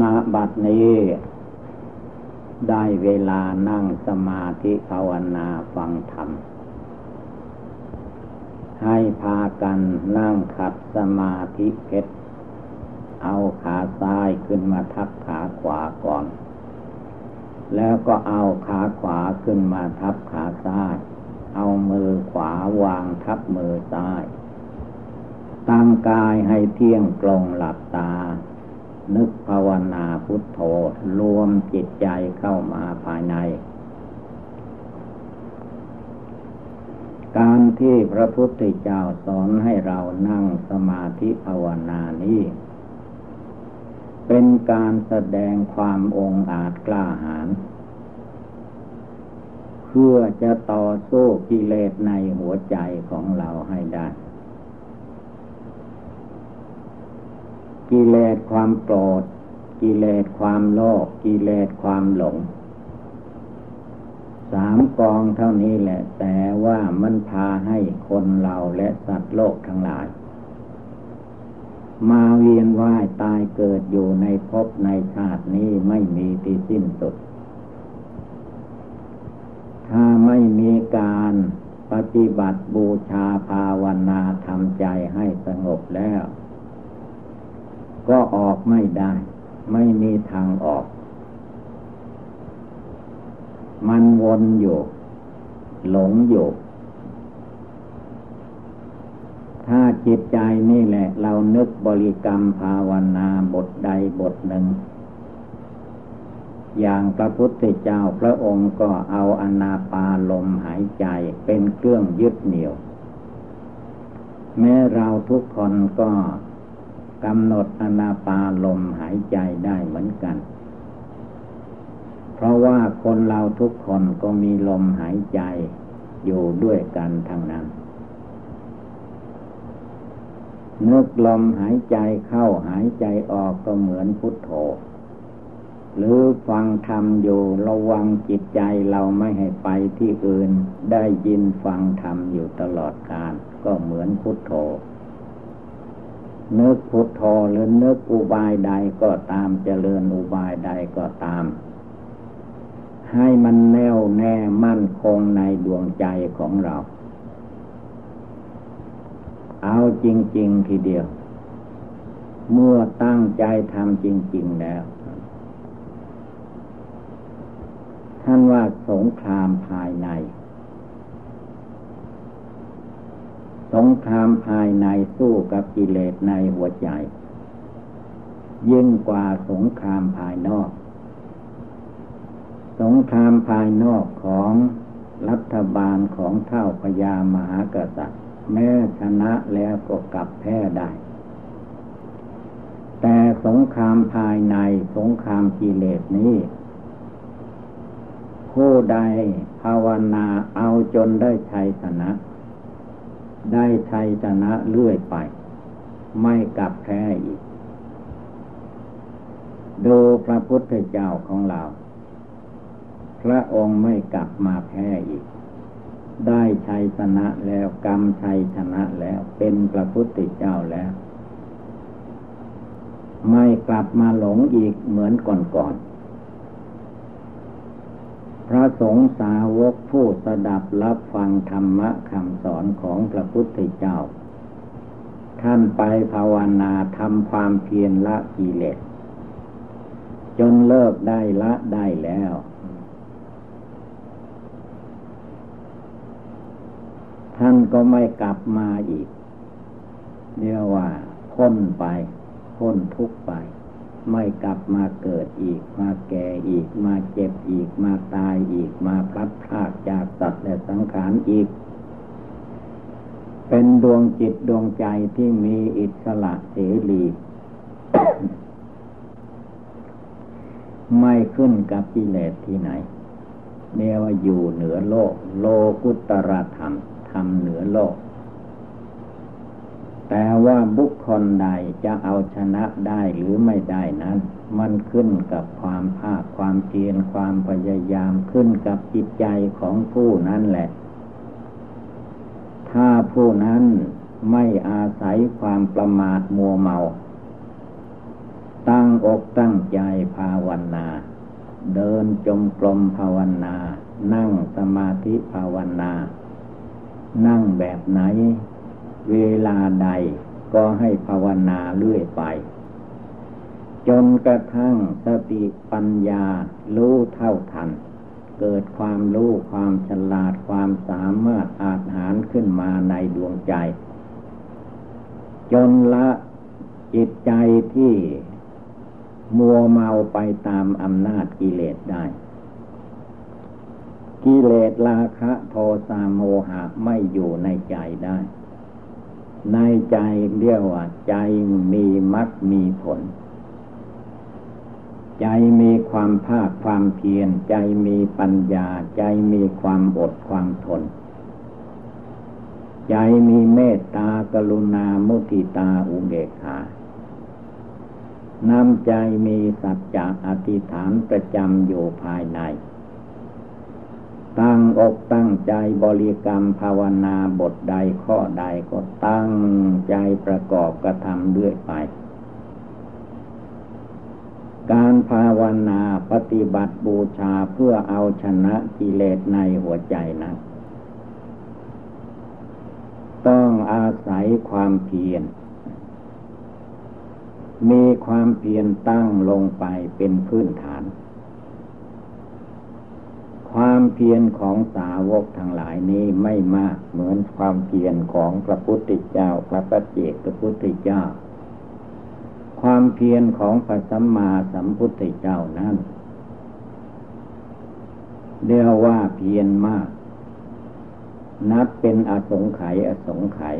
ณบัดนี้ ได้เวลานั่งสมาธิภาวนาฟังธรรม ให้พากันนั่งขัดสมาธิเพชรเอาขาซ้ายขึ้นมาทับขาขวาก่อน แล้วก็เอาขาขวาขึ้นมาทับขาซ้าย เอามือขวาวางทับมือซ้าย ตั้งกายให้เที่ยงตรงหลับตา นึกภาวนาพุทโธรวมจิตใจเข้ามาภายใน การที่พระพุทธเจ้าสอนให้เรานั่งสมาธิภาวนานี้ เป็นการแสดงความองอาจกล้าหาญเพื่อจะต่อสู้กิเลสในหัวใจของเราให้ได้ กิเลสความโกรธกิเลสความโลภกิเลสความหลง สามกองเท่านี้แหละ แต่ว่ามันพาให้คนเราและสัตว์โลกทั้งหลาย มาเวียนว่ายตายเกิดอยู่ในภพในชาตินี้ไม่มีที่สิ้นสุด ถ้าไม่มีการปฏิบัติบูชาภาวนาทำใจให้สงบแล้ว ก็ออกไม่ได้ ไม่มีทางออก มันวนอยู่หลงอยู่ถ้าจิตใจนี่แหละ เรานึกบริกรรมภาวนาบทใดบทหนึ่ง อย่างพระพุทธเจ้าพระองค์ก็เอาอนาปาลมหายใจเป็นเครื่องยึดเหนี่ยว แม้เราทุกคนก็ กำหนดอนาปาลมหายใจได้เหมือนกัน เพราะว่าคนเราทุกคนก็มีลมหายใจอยู่ด้วยกันทั้งนั้น นึกลมหายใจเข้าหายใจออกก็เหมือนพุทโธ หรือฟังธรรมอยู่ระวังจิตใจเราไม่ให้ไปที่อื่น ได้ยินฟังธรรมอยู่ตลอดกาลก็เหมือนพุทโธ นึกพุทโธหรือนึกอุบายใดก็ตามเจริญอุบายใดก็ตาม ให้มันแน่วแน่มั่นคงในดวงใจของเรา เอาจริง ๆ ทีเดียว เมื่อตั้งใจทำจริง ๆ แล้ว ท่านว่าสงครามภายใน สงครามภายในสู้กับกิเลสในหัวใจ ยิ่งกว่าสงครามภายนอก สงครามภายนอกของรัฐบาลของเท่าพญามหากษัตริย์ แม้ชนะแล้วก็กลับแพ้ได้ แต่สงครามภายในสงครามกิเลสนี้ผู้ใดภาวนาเอาจนได้ชัยชนะ ได้ชัยชนะเรื่อยไป ไม่กลับแพ้อีก ดูพระพุทธเจ้าของเรา พระองค์ไม่กลับมาแพ้อีก ได้ชัยชนะแล้วกรรมชัยชนะแล้วเป็นพระพุทธเจ้าแล้ว ไม่กลับมาหลงอีกเหมือนก่อนๆ พระสงฆ์สาวกผู้สดับรับฟังธรรมะคำสอนของพระพุทธเจ้า ท่านไปภาวนาทำความเพียรละกิเลสจนเลิกได้ละได้แล้ว ท่านก็ไม่กลับมาอีกเรียกว่าพ้นไป พ้นทุกไป ไม่กลับมาเกิดอีก มาแก่อีก มาเจ็บอีกาตายอีกมาพลัดพรากจากสัตว์และสังขารอีก เป็นดวงจิตดวงใจที่มีอิสระเสรีไม่ขึ้นกับกิเลสที่ไหนเรียกว่าอยู่เหนือโลก โลกุตรธรรมธรรมเหนือโลก แต่ว่าบุคคลใดจะเอาชนะได้หรือไม่ได้นั้น มันขึ้นกับความภาคความเพียรความพยายามขึ้นกับจิตใจของผู้นั้นแหละ ถ้าผู้นั้นไม่อาศัยความประมาทมัวเมา ตั้งอกตั้งใจภาวนา เดินจมกลมภาวนา นั่งสมาธิภาวนา นั่งแบบไหน เวลาใดก็ให้ภาวนาเรื่อยไป จนกระทั่งสติปัญญารู้เท่าทัน เกิดความรู้ความฉลาดความสามารถอาจหารขึ้นมาในดวงใจ จนละจิตใจที่มัวเมาไปตามอำนาจกิเลสได้ กิเลสราคะโทสะโมหะไม่อยู่ในใจได้ ในใจเรียกว่าใจมีมรรคมีผล ใจมีความภาคความเพียรใจมีปัญญา ใจมีความอดความทน ใจมีเมตตากรุณามุทิตาอุเบกขานำใจมีสัจจะอธิษฐานประจำอยู่ภายใน ตั้งอกตั้งใจบริกรรมภาวนาบทใดข้อใดก็ตั้งใจประกอบกระทำด้วยไป การภาวนาปฏิบัติบูชาเพื่อเอาชนะกิเลสในหัวใจนะต้องอาศัยความเพียร มีความเพียรตั้งลงไปเป็นพื้นฐาน ความเพียรของสาวกทั้งหลายนี้ไม่มากเหมือนความเพียรของพระพุทธเจ้า พระปัจเจกพระพุทธเจ้า ความเพียรของพระสัมมาสัมพุทธเจ้านั้นเรียกว่าเพียรมาก นับเป็นอสงไขยอสงไขย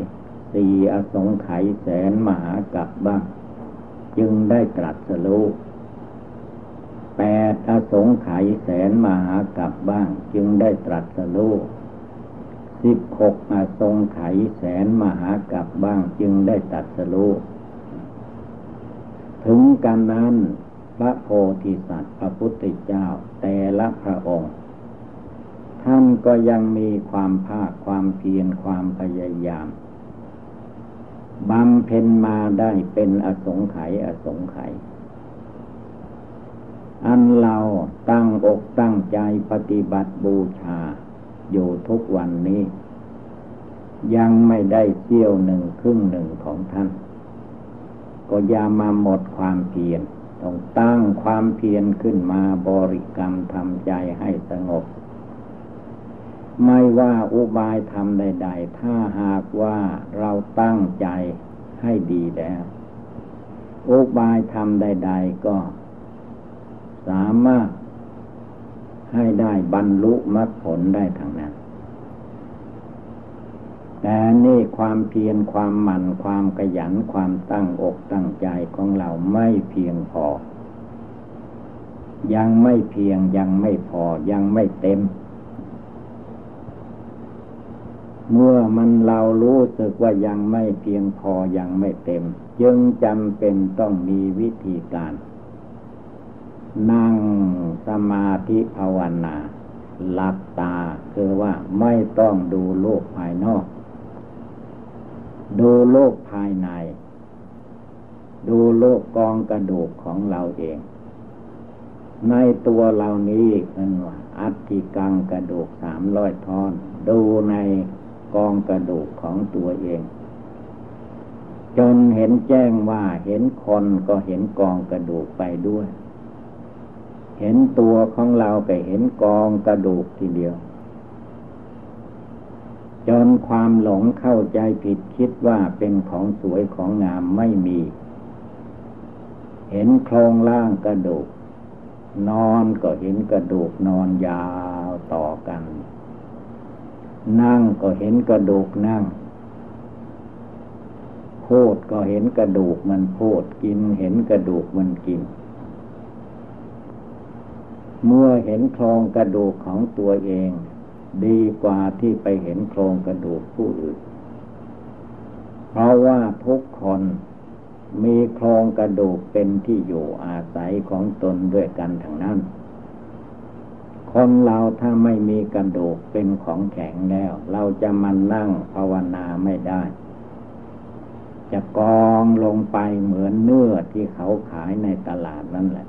สี่อสงไขยแสนมหากับบ้าง จึงได้ตรัสรู้แปดอสงไขยแสนมหากับบ้าง จึงได้ตรัสรู้สิบหกอสงไขยแสนมหากับบ้าง จึงได้ตรัสรู้ ถึงกันนั้น พระโพธิสัตว์พระพุทธเจ้าแต่ละพระองค์ ท่านก็ยังมีความภาคความเพียรความพยายามบำเพ็ญมาได้เป็นอสงไขยอสงไขยอันเราตั้งอกตั้งใจปฏิบัติบูชา อยู่ทุกวันนี้ ยังไม่ได้เที่ยวหนึ่งครึ่งหนึ่งของท่าน ก็อย่ามาหมดความเพียรต้องตั้งความเพียรขึ้นมาบริกรรมทำใจให้สงบ ไม่ว่าอุบายทำใด ๆ ถ้าหากว่าเราตั้งใจให้ดีแล้ว อุบายทำใด ๆ ก็สามารถให้ได้บรรลุมรรคผลได้ทางนั้น นี่ความเพียรความหมั่นความขยันความตั้งอกตั้งใจของเราไม่เพียงพอ ยังไม่เพียงยังไม่พอยังไม่เต็ม เมื่อมันเรารู้สึกว่ายังไม่เพียงพอยังไม่เต็ม จึงจำเป็นต้องมีวิธีการ นั่งสมาธิภาวนาหลับตาคือว่าไม่ต้องดูโลกภายนอก ดูโลกภายใน ดูโลกกองกระดูกของเราเอง ในตัวเรานี้เป็นว่าอัติกังกระดูกสามร้อยท่อน ดูในกองกระดูกของตัวเอง จนเห็นแจ้งว่าเห็นคนก็เห็นกองกระดูกไปด้วย เห็นตัวของเราก็เห็นกองกระดูกทีเดียว จนความหลงเข้าใจผิดคิดว่าเป็นของสวยของงามไม่มี เห็นโครงล่างกระดูก นอนก็เห็นกระดูกนอนยาวต่อกัน นั่งก็เห็นกระดูกนั่ง พูดก็เห็นกระดูกมันพูดกินเห็นกระดูกมันกินเมื่อเห็นโครงกระดูกของตัวเอง ดีกว่าที่ไปเห็นโครงกระดูกผู้อื่น เพราะว่าทุกคนมีโครงกระดูกเป็นที่อยู่อาศัยของตนด้วยกันทั้งนั้น คนเราถ้าไม่มีกระดูกเป็นของแข็งแล้ว เราจะมานั่งภาวนาไม่ได้ จะกองลงไปเหมือนเนื้อที่เขาขายในตลาดนั่นแหละ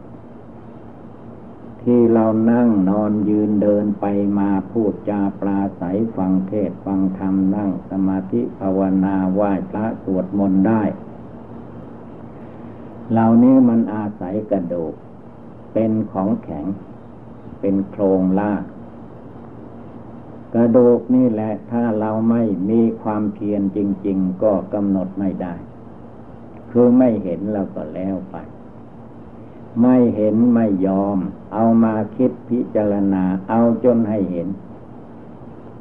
ที่เรานั่งนอนยืนเดินไปมาพูดจาปลาใสฟังเทศฟังธรรมนั่งสมาธิภาวนาไหว้พระสวดมนต์ได้ เหล่านี้มันอาศัยกระดูก เป็นของแข็ง เป็นโครงลากกระดูกนี่แหละถ้าเราไม่มีความเพียรจริง ๆ ก็กำหนดไม่ได้ คือไม่เห็นเราก็แล้วไป ไม่เห็นไม่ยอม เอามาคิดพิจารณา เอาจนให้เห็น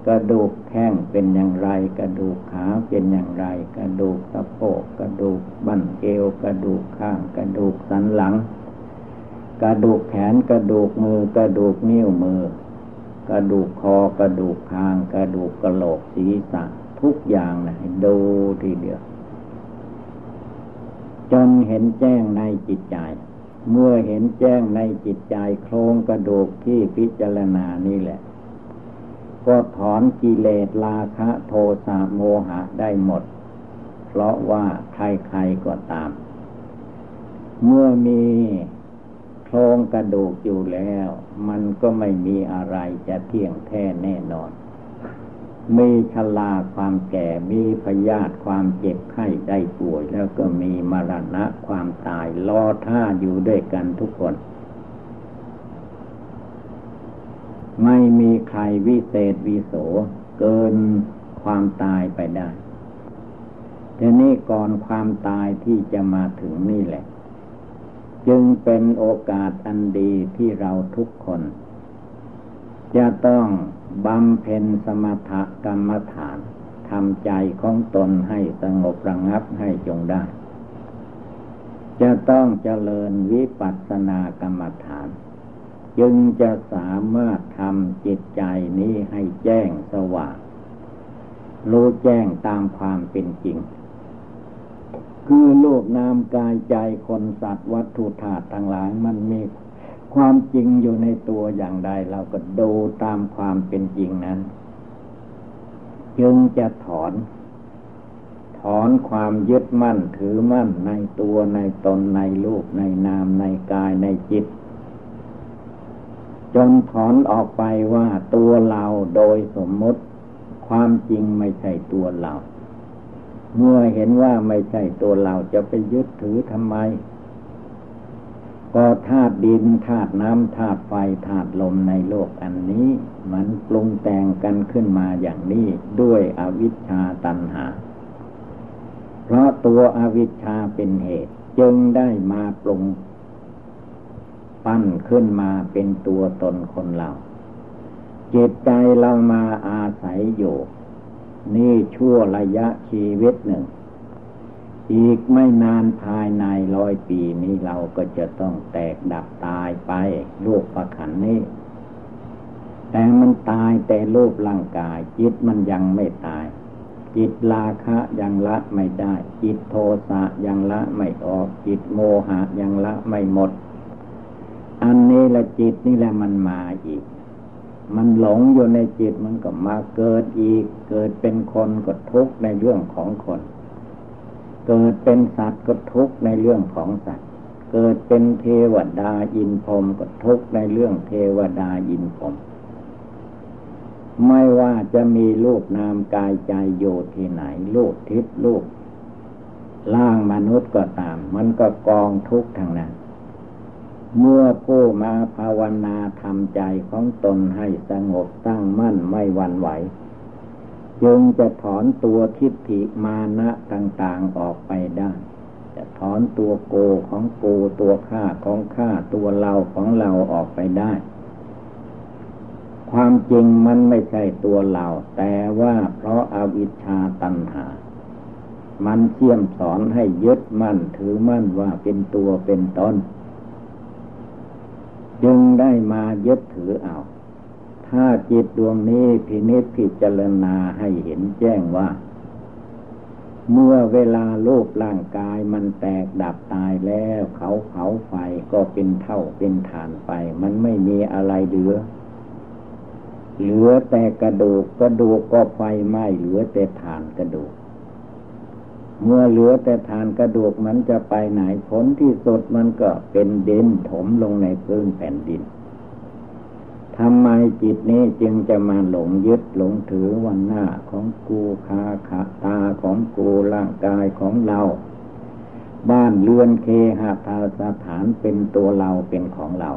กระดูกแข้งเป็นอย่างไร กระดูกขาเป็นอย่างไร กระดูกสะโพกกระดูกบั้นเอวกระดูกข้าง กระดูกสันหลัง กระดูกแขนกระดูกมือกระดูกนิ้วมือ กระดูกคอกระดูกคาง กระดูกกระโหลกศีรษะทุกอย่างนะดูทีเดียวจนเห็นแจ้งในจิตใจ เมื่อเห็นแจ้งในจิตใจโครงกระดูกที่พิจารณานี่แหละ ก็ถอนกิเลสราคะโทสะโมหะได้หมด เพราะว่าใครๆก็ตาม เมื่อมีโครงกระดูกอยู่แล้ว มันก็ไม่มีอะไรจะเที่ยงแท้แน่นอน มีชลาความแก่มีพยาธิความเจ็บไข้ได้ป่วย แล้วก็มีมรณะความตายรอท่าอยู่ด้วยกันทุกคน ไม่มีใครวิเศษวิโสเกินความตายไปได้ทีนี้ก่อนความตายที่จะมาถึงนี่แหละ จึงเป็นโอกาสอันดีที่เราทุกคน จะต้อง บำเพ็ญสมถกรรมฐานทำใจของตนให้สงบระงับให้จงได้ จะต้องเจริญวิปัสสนากรรมฐาน จึงจะสามารถทำจิตใจนี้ให้แจ้งสว่าง รู้แจ้งตามความเป็นจริง คือโลกนามกายใจคนสัตว์วัตถุธาตุทั้งหลายมันมี ความจริงอยู่ในตัวอย่างใดเราก็ดูตามความเป็นจริงนั้น จึงจะถอน ถอนความยึดมั่นถือมั่นในตัวในตนในรูปในนามในกายในจิต จนถอนออกไปว่าตัวเราโดยสมมติ ความจริงไม่ใช่ตัวเรา เมื่อเห็นว่าไม่ใช่ตัวเราจะไปยึดถือทำไม ก็ธาตุดินธาตุน้ำธาตุไฟธาตุลมในโลกอันนี้ มันปรุงแต่งกันขึ้นมาอย่างนี้ด้วยอวิชชาตันหา เพราะตัวอวิชชาเป็นเหตุ จึงได้มาปรุง ปั้นขึ้นมาเป็นตัวตนคนเราจิตใจเรามาอาศัยอยู่ นี่ชั่วระยะชีวิตหนึ่ง อีกไม่นานภายในร้อยปีนี้เราก็จะต้องแตกดับตายไปรูปประขันนี้ แต่มันตายแต่รูปร่างกาย จิตมันยังไม่ตาย จิตราคะยังละไม่ได้ จิตโทสะยังละไม่ออก จิตโมหะยังละไม่หมด อันนี้ละจิตนี่แหละมันมาอีก มันหลงอยู่ในจิตมันก็มาเกิดอีก เกิดเป็นคนก็ทุกข์ในเรื่องของคน เกิดเป็นสัตว์ก็ทุกข์ในเรื่องของสัตว์ เกิดเป็นเทวดาอินพรมก็ทุกข์ในเรื่องเทวดาอินพรมไม่ว่าจะมีลูกนามกายใจโยที่ไหนลูกทิพย์ลูกล่างมนุษย์ก็ตาม มันก็กองทุกข์ทางนั้น เมื่อผู้มาภาวนาทำใจของตนให้สงบตั้งมั่นไม่วันไหว จึงจะถอนตัวทิฏฐิมานะต่างๆออกไปได้ จะถอนตัวโกของโกตัวข้าของข้าตัวเราของเราออกไปได้ ความจริงมันไม่ใช่ตัวเรา แต่ว่าเพราะอาวิชชาตัณหา มันเชี่ยมสอนให้ยึดมั่นถือมั่นว่าเป็นตัวเป็นตนจึงได้มายึดถือเอา ถ้าจิตดวงนี้พินิจพิจารณาให้เห็นแจ้งว่า เมื่อเวลาโลกร่างกายมันแตกดับตายแล้วเขาเผาไฟก็เป็นเท่าเป็นฐานไป มันไม่มีอะไรเหลือ เหลือแต่กระดูกกระดูกก็ไฟไหม้เหลือแต่ฐานกระดูกเมื่อเหลือแต่ฐานกระดูกมันจะไปไหนผลที่สุดมันก็เป็นดินถมลงในพื้นแผ่นดิน ทำไมจิตนี้จึงจะมาหลงยึดหลงถือวันหน้าของกูคาขาตาของกูร่างกายของเรา บ้านเรือนเคหะาสถานเป็นตัวเราเป็นของเรา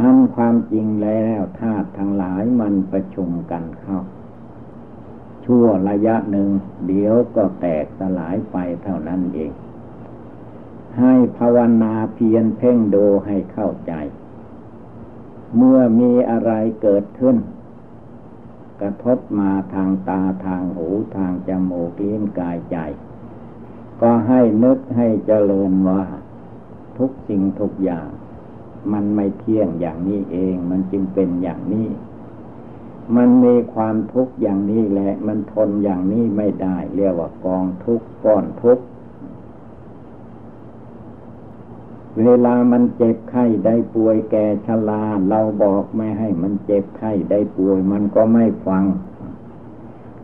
อันความจริงแล้วธาตุทั้งหลายมันประชุมกันเข้า ชั่วระยะหนึ่ง เดี๋ยวก็แตกสลายไปเท่านั้นเอง ให้ภาวนาเพียรเพ่งดูให้เข้าใจ เมื่อมีอะไรเกิดขึ้น กระทบมาทางตาทางหูทางจมูกลิ้นกายใจ ก็ให้นึกให้เจริญว่า ทุกสิ่งทุกอย่าง มันไม่เที่ยงอย่างนี้เอง มันจึงเป็นอย่างนี้ มันมีความทุกข์อย่างนี้แหละ มันทนอย่างนี้ไม่ได้ เรียกว่ากองทุกข์ก้อนทุกข์ เวลามันเจ็บไข้ได้ป่วยแก่ชราเราบอกไม่ให้มันเจ็บไข้ได้ป่วยมันก็ไม่ฟัง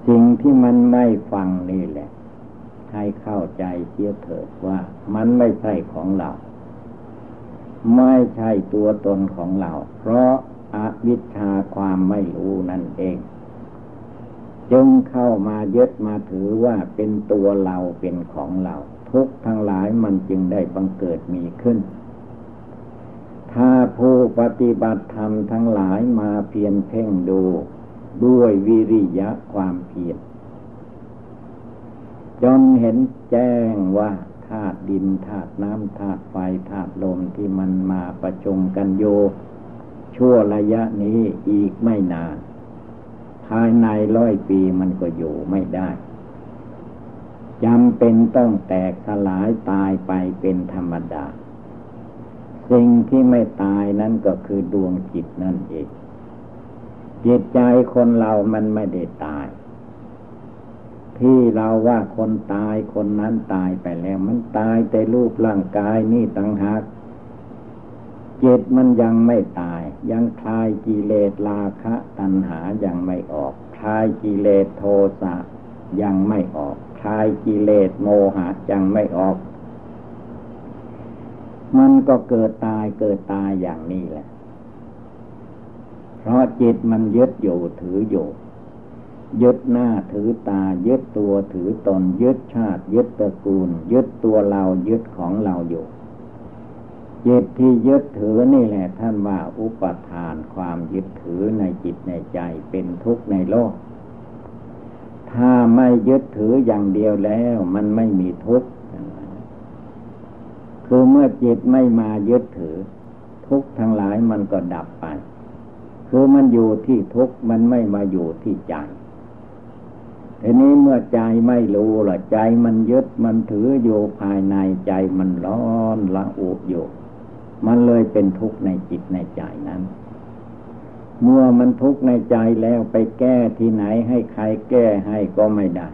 สิ่งที่มันไม่ฟังนี่แหละ ให้เข้าใจเสียเถิดว่ามันไม่ใช่ของเรา ไม่ใช่ตัวตนของเรา เพราะอาวิชชาความไม่รู้นั่นเอง จึงเข้ามายึดมาถือว่าเป็นตัวเราเป็นของเรา ทุกทั้งหลายมันจึงได้บังเกิดมีขึ้น ถ้าผู้ปฏิบัติธรรมทั้งหลายมาเพียรเพ่งดู ด้วยวิริยะความเพียรจนเห็นแจ้งว่าธาตุดินธาตุน้ำธาตุไฟธาตุลมที่มันมาประชุมกันโย ชั่วระยะนี้อีกไม่นาน ภายในร้อยปีมันก็อยู่ไม่ได้จำเป็นต้องแตกสลายตายไปเป็นธรรมดา สิ่งที่ไม่ตายนั่นก็คือดวงจิตนั่นเองจิตใจคนเรามันไม่ได้ตาย ที่เราว่าคนตายคนนั้นตายไปแล้ว มันตายแต่รูปร่างกายนี่ต่างหาก จิตมันยังไม่ตาย ยังคลายกิเลสราคะ ตัณหายังไม่ออก คลายกิเลสโทสะยังไม่ออก คลายกิเลสโมหะยังไม่ออก มันก็เกิดตายเกิดตายอย่างนี้แหละ เพราะจิตมันยึดอยู่ถืออยู่ ยึดหน้าถือตา ยึดตัวถือตน ยึดชาติ ยึดตระกูล ยึดตัวเรายึดของเราอยู่ จิตที่ยึดถือนี่แหละท่านว่าอุปทานความยึดถือในจิตในใจเป็นทุกข์ในโลก ถ้าไม่ยึดถืออย่างเดียวแล้ว มันไม่มีทุกข์คือเมื่อจิตไม่มายึดถือ ทุกข์ทั้งหลายมันก็ดับไป คือมันอยู่ที่ทุกข์มันไม่มาอยู่ที่ใจทีนี้เมื่อใจไม่รู้ละใจมันยึดมันถืออยู่ภายในใจมันร้อนละอุอยู่ มันเลยเป็นทุกข์ในจิตในใจนั้น เมื่อมันทุกข์ในใจแล้วไปแก้ที่ไหนให้ใครแก้ให้ก็ไม่ได้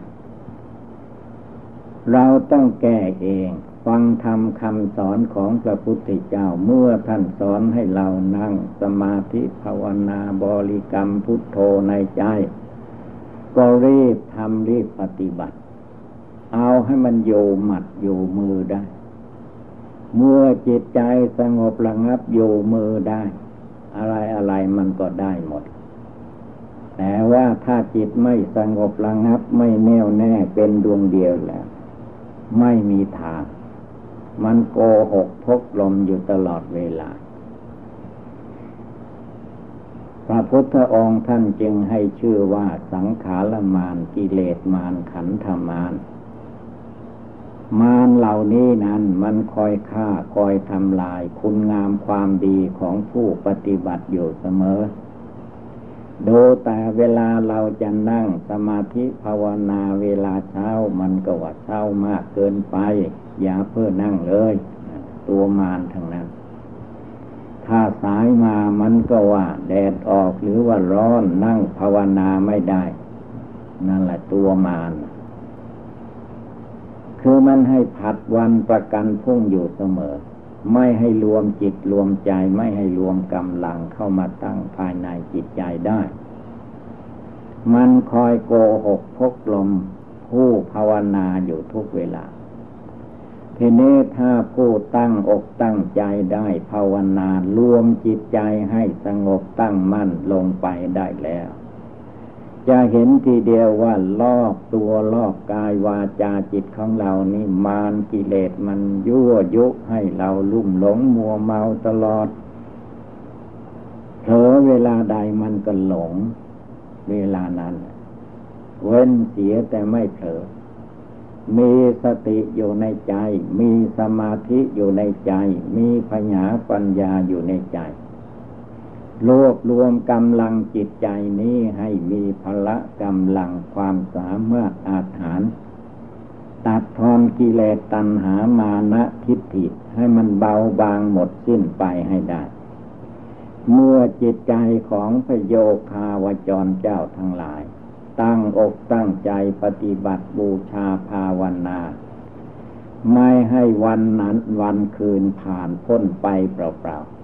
เราต้องแก้เอง ฟังธรรมคำสอนของพระพุทธเจ้าเมื่อท่านสอนให้เรานั่งสมาธิภาวนาบริกรรมพุทโธในใจ ก็รีบทำรีบปฏิบัติ เอาให้มันอยู่หมัดอยู่มือได้ เมื่อจิตใจสงบระงับอยู่มือได้ อะไรอะไรมันก็ได้หมด แต่ว่าถ้าจิตไม่สงบระงับไม่แน่วแน่เป็นดวงเดียวแล้ว ไม่มีทาง มันโกหกพกลมอยู่ตลอดเวลา พระพุทธองค์ท่านจึงให้ชื่อว่าสังขารมานกิเลสมานขันธมานมาน มารเหล่านี้นั้นมันคอยฆ่าคอยทำลายคุณงามความดีของผู้ปฏิบัติอยู่เสมอ ดูแต่เวลาเราจะนั่งสมาธิภาวนาเวลาเช้ามันก็ว่าเช้ามากเกินไป อย่าเพื่อนั่งเลย ตัวมารทั้งนั้น ถ้าสายมามันก็ว่าแดดออกหรือว่าร้อนนั่งภาวนาไม่ได้ นั่นแหละตัวมาร คือมันให้ผัดวันประกันพุ่งอยู่เสมอ ไม่ให้รวมจิตรวมใจไม่ให้รวมกำลังเข้ามาตั้งภายในจิตใจได้ มันคอยโกหกพกลมผู้ภาวนาอยู่ทุกเวลา ทีนี้ถ้าผู้ตั้งอกตั้งใจได้ภาวนารวมจิตใจให้สงบตั้งมั่นลงไปได้แล้ว จะเห็นทีเดียวว่าลอกตัวลอกกายวาจาจิตของเรานี่มานกิเลสมันยั่วยุให้เราลุ่มหลงมัวเมาตลอดเผลอเวลาใดมันก็หลง เวลานั้น เว้นเสียแต่ไม่เผลอมีสติอยู่ในใจ มีสมาธิอยู่ในใจ มีปัญญาปัญญาอยู่ในใจ รวบรวมกำลังจิตใจนี้ให้มีพละกำลังความสามารถอาถานตัดทอนกิเลสตัณหามานะทิฏฐิให้มันเบาบางหมดสิ้นไปให้ได้ เมื่อจิตใจของพโยคาวจรเจ้าทั้งหลาย ตั้งอกตั้งใจปฏิบัติบูชาภาวนา ไม่ให้วันนั้นวันคืนผ่านพ้นไปเปล่าๆ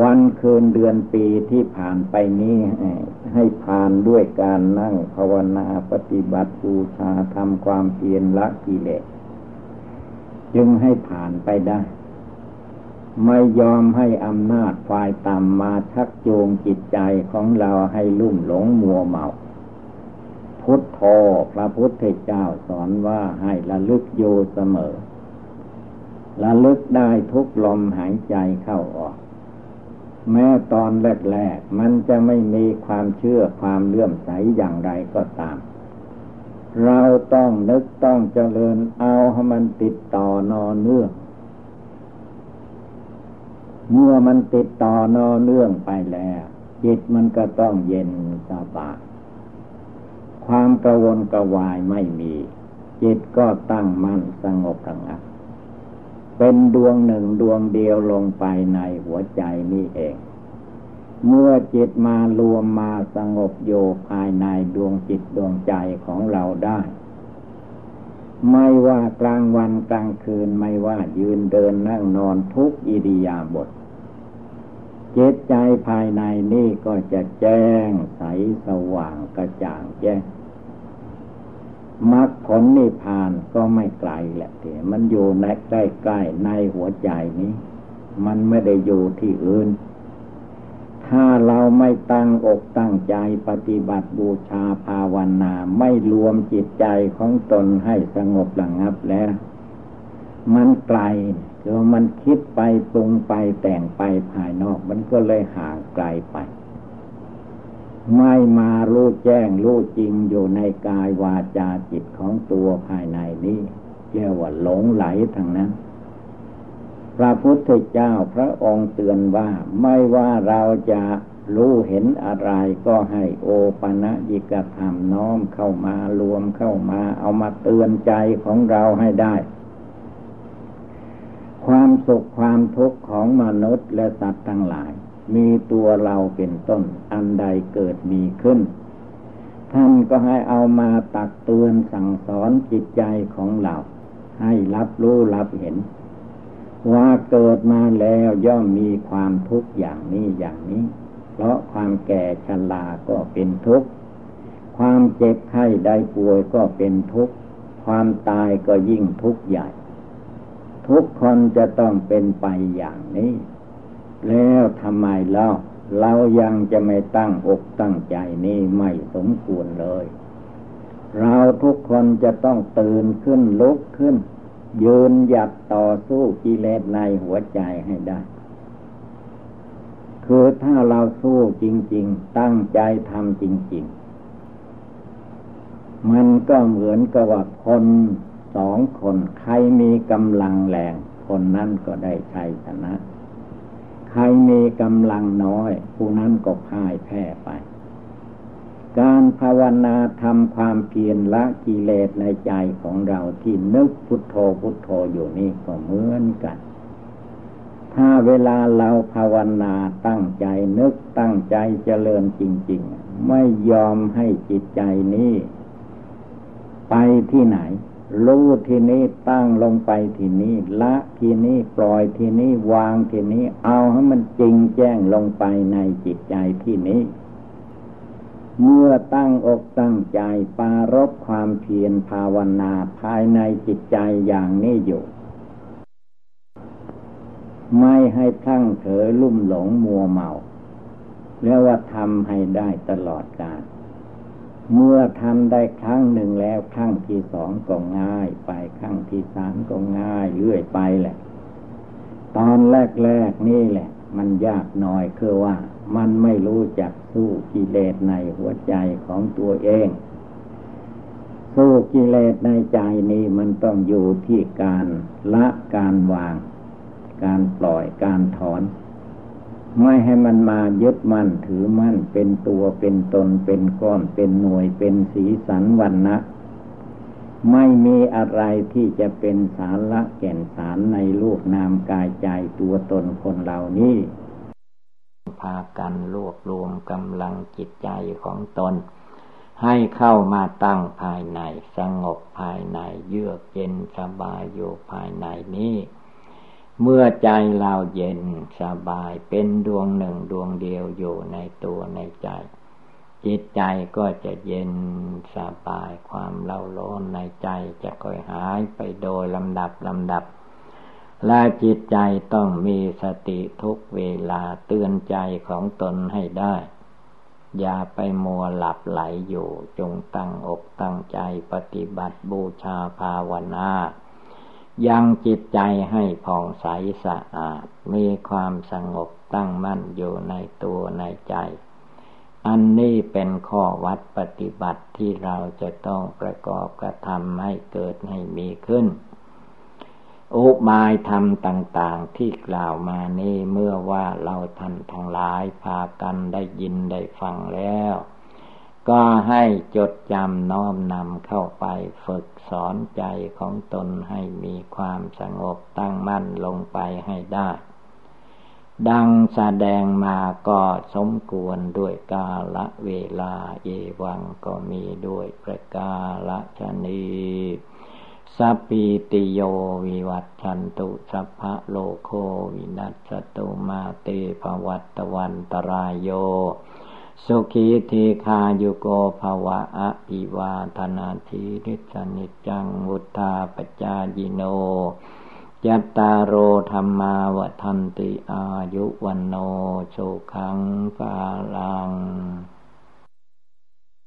วันคืนเดือนปีที่ผ่านไปนี้ ให้ผ่านด้วยการนั่งภาวนาปฏิบัติบูชาทำความเพียรละกิเลสจึงให้ผ่านไปได้ ไม่ยอมให้อำนาจฝ่ายต่ำมาชักจูงจิตใจของเราให้ลุ่มหลงมัวเมา พุทโธพระพุทธเจ้าสอนว่าให้ระลึกอยู่เสมอระลึกได้ทุกลมหายใจเข้าออก แม้ตอนแรกๆมันจะไม่มีความเชื่อความเลื่อมใสอย่างไรก็ตาม เราต้องนึกต้องเจริญเอาให้มันติดต่อนอเนื่อง เมื่อมันติดต่อนอเนื่องไปแล้ว จิตมันก็ต้องเย็นสบายความกระวนกระวายไม่มี จิตก็ตั้งมั่นสงบระงับ เป็นดวงหนึ่งดวงเดียวลงไปในหัวใจนี่เอง เมื่อจิตมารวมมาสงบโยภายในดวงจิตดวงใจของเราได้ ไม่ว่ากลางวันกลางคืนไม่ว่ายืนเดินนั่งนอนทุกอิริยาบถจิตใจภายในนี่ก็จะแจ้งใสสว่างกระจ่างแจ้ง มรรคผลนิพพานก็ไม่ไกลแหละแต่มันอยู่ในใกล้ๆในหัวใจนี้ มันไม่ได้อยู่ที่อื่น ถ้าเราไม่ตั้งอกตั้งใจปฏิบัติบูชาภาวนา ไม่รวมจิตใจของตนให้สงบระงับแล้ว มันไกลคือมันคิดไปปรุงไปแต่งไปภายนอก มันก็เลยห่างไกลไป ไม่มารู้แจ้งรู้จริงอยู่ในกายวาจาจิตของตัวภายในนี้เรียกว่าหลงไหลทางนั้น พระพุทธเจ้าพระองค์เตือนว่าไม่ว่าเราจะรู้เห็นอะไรก็ให้โอปะนะยิกธรรมน้อมเข้ามารวมเข้ามา เอามาเตือนใจของเราให้ได้ ความสุขความทุกข์ของมนุษย์และสัตว์ทั้งหลาย มีตัวเราเป็นต้น อันใดเกิดมีขึ้น ท่านก็ให้เอามาตักเตือนสั่งสอนจิตใจของเรา ให้รับรู้รับเห็น ว่าเกิดมาแล้วย่อมมีความทุกข์อย่างนี้อย่างนี้ เพราะความแก่ชราก็เป็นทุกข์ ความเจ็บไข้ได้ป่วยก็เป็นทุกข์ ความตายก็ยิ่งทุกข์ใหญ่ ทุกคนจะต้องเป็นไปอย่างนี้ แล้วทำไมเล่าเรายังจะไม่ตั้งอกตั้งใจนี่ไม่สมควรเลย เราทุกคนจะต้องตื่นขึ้นลุกขึ้น ยืนหยัดต่อสู้กิเลสในหัวใจให้ได้ คือถ้าเราสู้จริง ๆ ตั้งใจทำจริง ๆ มันก็เหมือนกับว่าคนสองคนใครมีกำลังแรง คนนั้นก็ได้ชัยชนะ ครมีกำลังน้อย ผู้นั้นก็พ่ายแพ้ไป การภาวนาทำความเพียรละกิเลสในใจของเราที่นึกพุทโธพุทโธอยู่นี่ก็เหมือนกัน ถ้าเวลาเราภาวนาตั้งใจนึกตั้งใจเจริญจริง ๆ ไม่ยอมให้จิตใจนี้ ไปที่ไหน รู้ทีนี้ตั้งลงไปทีนี้ละทีนี้ปล่อยทีนี้วางทีนี้ เอาให้มันจริงแจ้งลงไปในจิตใจที่นี้ เมื่อตั้งอกตั้งใจปารบความเพียรภาวนาภายในจิตใจอย่างนี้อยู่ ไม่ให้ทั้งเถอลุ่มหลงมัวเมา แล้วว่าทำให้ได้ตลอดกาล เมื่อทำได้ครั้งหนึ่งแล้วครั้งที่สองก็ง่าย ไปครั้งที่สามก็ง่ายเรื่อยไปแหละ ตอนแรกๆนี่แหละ มันยากหน่อยคือว่า มันไม่รู้จักสู้กิเลสในหัวใจของตัวเอง สู้กิเลสในใจนี้มันต้องอยู่ที่การละการวาง การปล่อยการถอน ไม่ให้มันมายึดมั่นถือมั่นเป็นตัวเป็นตนเป็นก้อนเป็นหน่วยเป็นสีสันวันนะไม่มีอะไรที่จะเป็นสาระแก่นสารในลูกนามกายใจตัวตนคนเหล่านี้ พากันรวบรวมกำลังจิตใจของตน ให้เข้ามาตั้งภายในสงบภายในเยือกเย็นสบายอยู่ภายในนี้ เมื่อใจเราเย็นสบายเป็นดวงหนึ่งดวงเดียวอยู่ในตัวในใจ จิตใจก็จะเย็นสบายความเล่าร้อนในใจจะค่อยหายไปโดยลำดับลำดับและจิตใจต้องมีสติทุกเวลาเตือนใจของตนให้ได้ อย่าไปมัวหลับไหลอยู่จงตั้งอกตั้งใจปฏิบัติบูชาภาวนา ยังจิตใจให้ผ่องใสสะอาด มีความสงบตั้งมั่นอยู่ในตัวในใจ อันนี้เป็นข้อวัดปฏิบัติที่เราจะต้องประกอบกระทำให้เกิดให้มีขึ้น อุบายธรรมต่างๆที่กล่าวมานี้เมื่อว่าเราท่านทั้งหลายพากันได้ยินได้ฟังแล้ว ก็ให้จดจำน้อมนำเข้าไปฝึกสอนใจของตนให้มีความสงบตั้งมั่นลงไปให้ได้ ดังแสดงมาก็สมควรด้วยกาละเวลาเอวังก็มีด้วยประกาละชนีสัพพิติโยวิวัตชันตุสัพพะโลโควินัสตุมาเตภวัตวันตรายโย สุขีเทคาโยโกภาวะอภิวาธนาทีริสนิจังวุธาปจายิโนยัตตาโรธรรมาวทันติอายุวันโนโชขังปาลัง